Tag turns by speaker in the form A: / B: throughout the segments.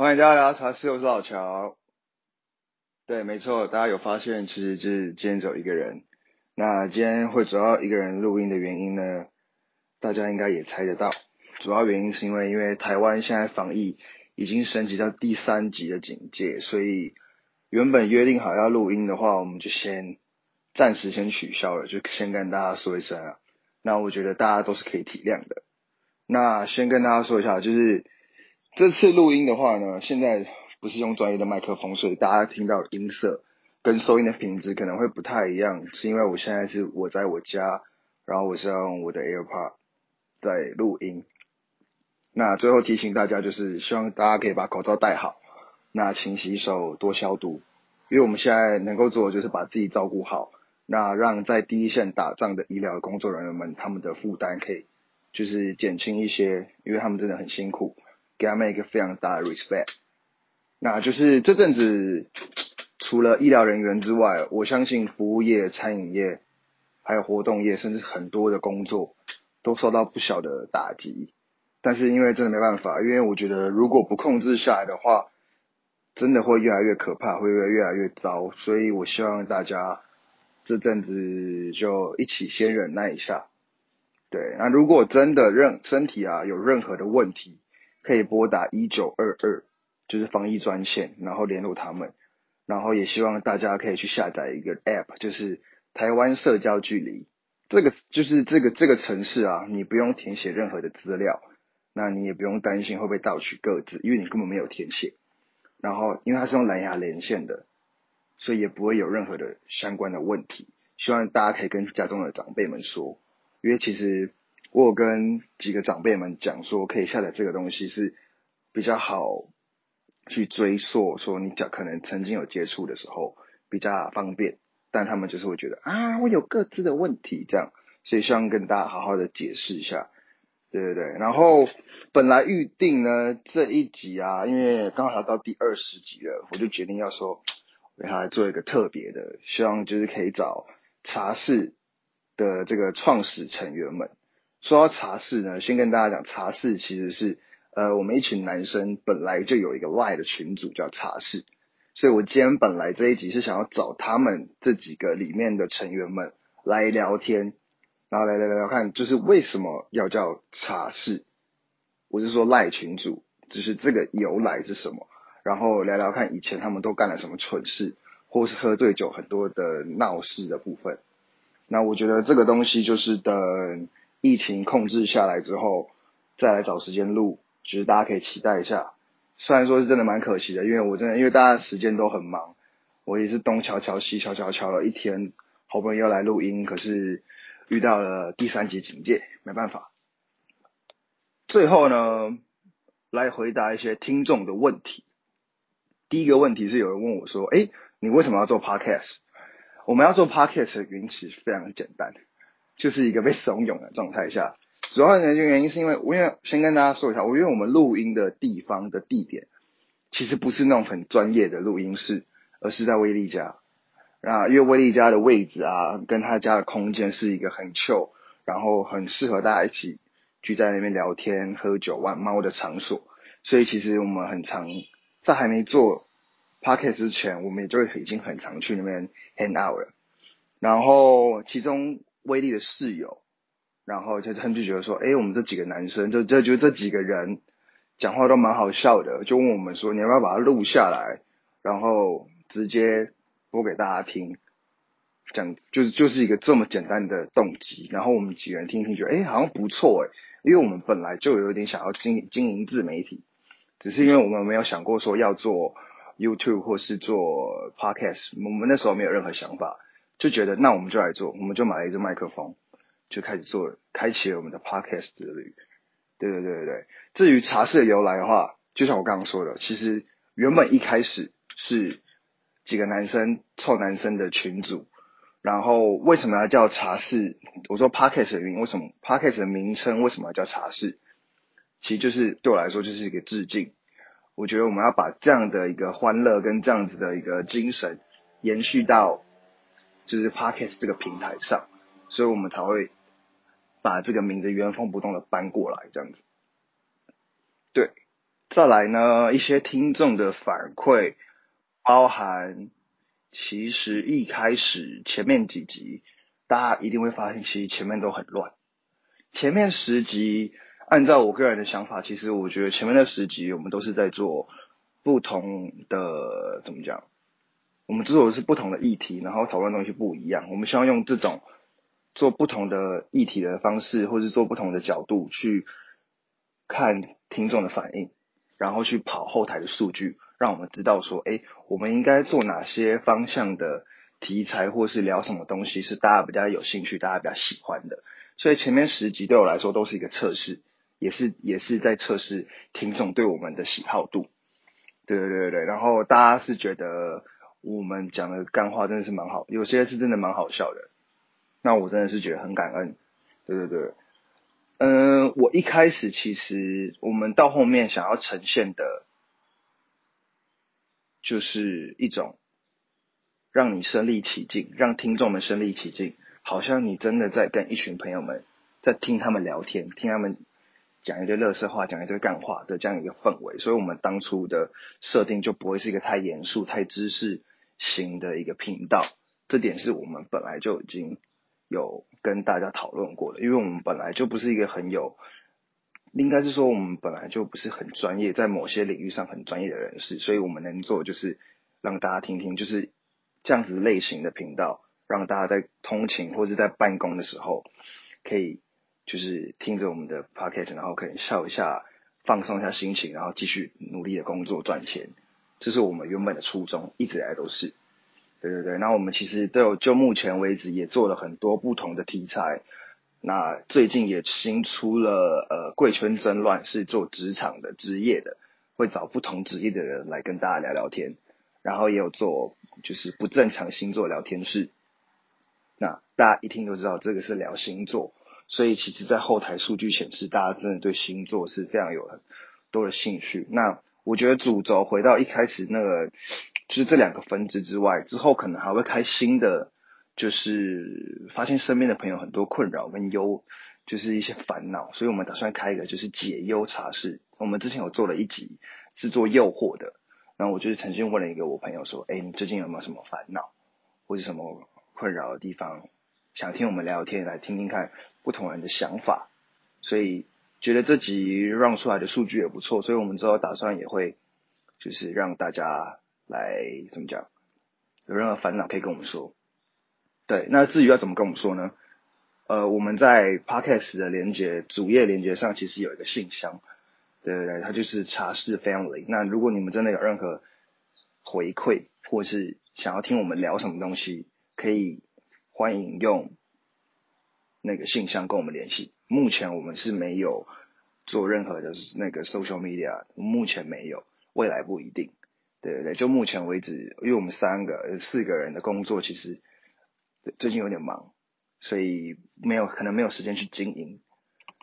A: 欢迎大家来到茶室，我是老乔。对，没错，大家有发现，其实就是今天只有一个人。那今天会主要一个人录音的原因呢，大家应该也猜得到。主要原因是因为，因为台湾现在防疫已经升级到第三级的警戒，所以原本约定好要录音的话，我们就先暂时先取消了，就先跟大家说一声啊。那我觉得大家都是可以体谅的。那先跟大家说一下，就是这次录音的话呢，现在。不是用专业的麦克风，所以大家听到音色跟收音的品质可能会不太一样，是因为我现在是我在我家，然后我是用我的 AirPod 在录音。那最后提醒大家，就是希望大家可以把口罩戴好，那勤洗手，多消毒，因为我们现在能够做的就是把自己照顾好，那让在第一线打仗的医疗工作人员们他们的负担可以就是减轻一些，因为他们真的很辛苦，给他们一个非常大的 respect。那就是这阵子，除了医疗人员之外，我相信服务业、餐饮业，还有活动业，甚至很多的工作都受到不小的打击。但是因为真的没办法，因为我觉得如果不控制下来的话，真的会越来越可怕，会越越来越糟。所以我希望大家这阵子就一起先忍耐一下。对，那如果真的任身体啊有任何的问题，可以拨打一九二二。就是防疫专线，然后联络他们，然后也希望大家可以去下载一个 App，就是台湾社交距离。这个就是这个这个城市啊，你不用填写任何的资料，那你也不用担心会被盗取个资，因为你根本没有填写。然后因为它是用蓝牙连线的，所以也不会有任何的相关的问题。希望大家可以跟家中的长辈们说，因为其实我有跟几个长辈们讲说，可以下载这个东西是比较好。去追溯说你讲可能曾经有接触的时候比较方便，但他们就是会觉得啊，我有各自的问题这样，所以希望跟大家好好的解释一下，对对对。然后本来预定呢这一集啊，因为刚好到第二十集了，我就决定要说给他做一个特别的，希望就是可以找茶室的这个创始成员们。说到茶室呢，先跟大家讲，茶室其实是。呃，我们一群男生本来就有一个赖的群组叫茶室，所以我今天本来这一集是想要找他们这几个里面的成员们来聊天，然后来聊聊看，就是为什么要叫茶室，我是说赖群组，就是这个由来是什么，然后聊聊看以前他们都干了什么蠢事，或是喝醉酒很多的闹事的部分。那我觉得这个东西就是等疫情控制下来之后，再来找时间录。其实大家可以期待一下，虽然说是真的蛮可惜的，因为我真的因为大家时间都很忙，我也是东瞧瞧西瞧瞧瞧了一天，好不容易要来录音，可是遇到了第三级警戒，没办法。最后呢，来回答一些听众的问题。第一个问题是有人问我说：“哎，你为什么要做 podcast？” 我们要做 podcast 的原因其实非常简单，就是一个被怂恿的状态下。主要的原因是因为，我因为先跟大家说一下，我因为我们录音的地方的地点，其实不是那种很专业的录音室，而是在威利家。啊，因为威利家的位置啊，跟他家的空间是一个很 chill，然后很适合大家一起聚在那边聊天、喝酒、玩猫的场所。所以其实我们很常在还没做 podcast 之前，我们也就已经很常去那边 hang out 了。然后其中威力的室友。然后就他们就觉得说，哎，我们这几个男生，就就就这几个人讲话都蛮好笑的，就问我们说，你要不要把它录下来，然后直接播给大家听，这样子就是就是一个这么简单的动机。然后我们几个人听听，觉得哎，好像不错哎，因为我们本来就有点想要经经营自媒体，只是因为我们没有想过说要做 YouTube 或是做 Podcast，我们那时候没有任何想法，就觉得那我们就来做，我们就买了一支麦克风。就开始做，开启了我们的 podcast 之旅。对对对对对。至于茶室的由来的话，就像我刚刚说的，其实原本一开始是几个男生臭男生的群组。然后为什么要叫茶室？我说 podcast 的原因，为什么 podcast 的名称为什么要叫茶室？其实就是对我来说就是一个致敬。我觉得我们要把这样的一个欢乐跟这样子的一个精神延续到就是 podcast 这个平台上，所以我们才会。把这个名字原封不动的搬过来，这样子。对，再来呢，一些听众的反馈，包含其实一开始前面几集，大家一定会发现，其实前面都很乱。前面十集，按照我个人的想法，其实我觉得前面的十集，我们都是在做不同的，怎么讲？我们做的是不同的议题，然后讨论东西不一样。我们希望用这种做不同的议题的方式，或是做不同的角度去看听众的反应，然后去跑后台的数据，让我们知道说，哎，我们应该做哪些方向的题材，或是聊什么东西是大家比较有兴趣、大家比较喜欢的。所以前面十集对我来说都是一个测试，也是也是在测试听众对我们的喜好度。对对对对，然后大家是觉得。我们讲的干话真的是蛮好，有些是真的蛮好笑的。那我真的是觉得很感恩，对对对。嗯，我一开始其实我们到后面想要呈现的，就是一种让你身临其境，让听众们身临其境，好像你真的在跟一群朋友们在听他们聊天，听他们讲一堆乐色话，讲一堆干话的这样一个氛围。所以我们当初的设定就不会是一个太严肃、太知识。新的一个频道，这点是我们本来就已经有跟大家讨论过的，因为我们本来就不是一个很有，应该是说我们本来就不是很专业，在某些领域上很专业的人士，所以我们能做就是让大家听听，就是这样子类型的频道，让大家在通勤或者在办公的时候，可以就是听着我们的 podcast，然后可以笑一下，放松一下心情，然后继续努力的工作赚钱。这是我们原本的初衷，一直以来都是。对对对，那我们其实都有就目前为止也做了很多不同的题材。那最近也新出了呃贵圈争乱，是做职场的职业的，会找不同职业的人来跟大家聊聊天。然后也有做就是不正常星座聊天室。那大家一听都知道这个是聊星座，所以其实在后台数据显示，大家真的对星座是非常有很多的兴趣。那我觉得主轴回到一开始那个，就是这两个分支之外，之后可能还会开新的，就是发现身边的朋友很多困扰跟忧，就是一些烦恼，所以我们打算开一个就是解忧茶室。我们之前有做了一集制作诱惑的，然后我就是曾经问了一个我朋友说，哎，你最近有没有什么烦恼或者什么困扰的地方，想听我们聊天来听听看不同人的想法，所以。觉得这集让出来的数据也不错，所以我们之后打算也会，就是让大家来怎么讲，有任何烦恼可以跟我们说。对，那至于要怎么跟我们说呢？呃，我们在 Podcast 的连接主页连接上其实有一个信箱，对对对，它就是茶室 Family。那如果你们真的有任何回馈，或是想要听我们聊什么东西，可以欢迎用那个信箱跟我们联系。目前我们是没有做任何的那个 social media，目前没有，未来不一定。对对对，就目前为止，因为我们三个、四个人的工作其实最近有点忙，所以没有可能没有时间去经营。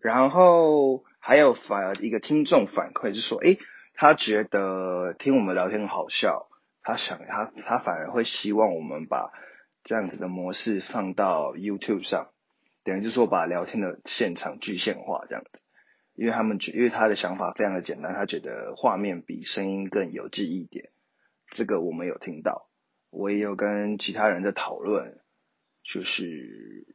A: 然后还有反一个听众反馈，就说，诶，他觉得听我们聊天很好笑，他想他他反而会希望我们把这样子的模式放到 YouTube 上。等于就是说，把聊天的现场具现化这样子，因为他们觉，因为他的想法非常的简单，他觉得画面比声音更有记忆点。这个我们有听到，我也有跟其他人在讨论，就是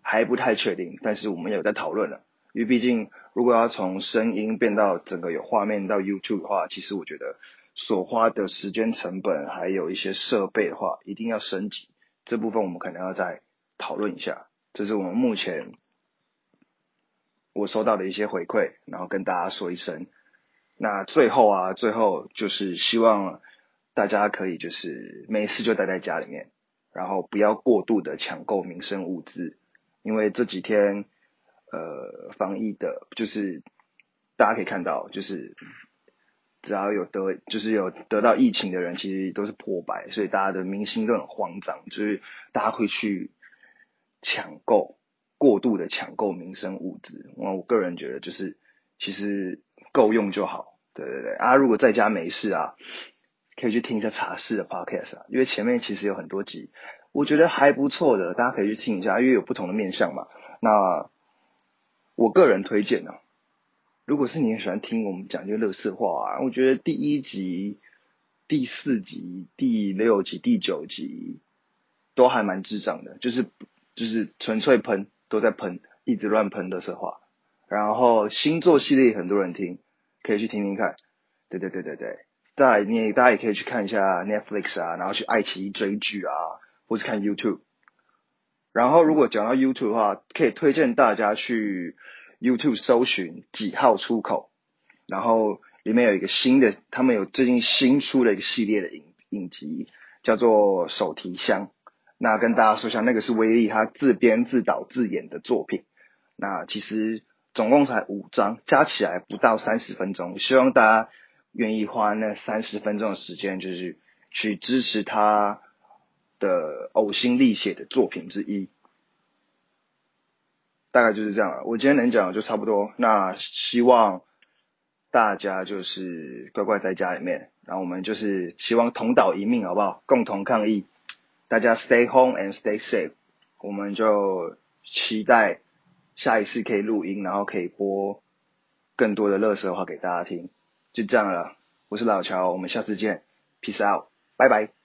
A: 还不太确定，但是我们有在讨论了。因为毕竟，如果要从声音变到整个有画面到 YouTube 的话，其实我觉得所花的时间成本还有一些设备的话，一定要升级。这部分我们可能要再讨论一下。这是我们目前我收到的一些回馈，然后跟大家说一声。那最后啊，最后就是希望大家可以就是没事就待在家里面，然后不要过度的抢购民生物资，因为这几天呃防疫的，就是大家可以看到，就是只要有得就是有得到疫情的人，其实都是破百，所以大家的民心都很慌张，就是大家会去。抢购过度的抢购民生物资，我我个人觉得就是其实够用就好，对对对。啊，如果在家没事啊，可以去听一下茶室的 podcast 啊，因为前面其实有很多集，我觉得还不错的，大家可以去听一下，因为有不同的面向嘛。那我个人推荐呢，如果是你很喜欢听我们讲这些乐色话啊，我觉得第一集、第四集、第六集、第九集都还蛮智障的，就是就是纯粹喷，都在喷，一直乱喷的色话。然后星座系列很多人听，可以去听听看。对对对对对，再你也大家也可以去看一下 Netflix 啊，然后去爱奇艺追剧啊，或是看 YouTube。然后如果讲到 YouTube 的话，可以推荐大家去 YouTube 搜寻几号出口，然后里面有一个新的，他们有最近新出的一个系列的影影集，叫做手提箱。那跟大家说一下，那个是威力他自编自导自演的作品。那其实。总共才五章，加起来不到三十分钟。希望大家愿意花那三十分钟的时间，就是去支持他的呕心沥血的作品之一。大概就是这样了。我今天能讲的就差不多。那希望大家就是乖乖在家里面，然后我们就是希望同岛一命，好不好？共同抗疫，大家 stay home and stay safe。我们就期待。下一次可以录音，然后可以播更多的乐色话给大家听，就这样了。我是老乔，我们下次见，peace out，拜拜。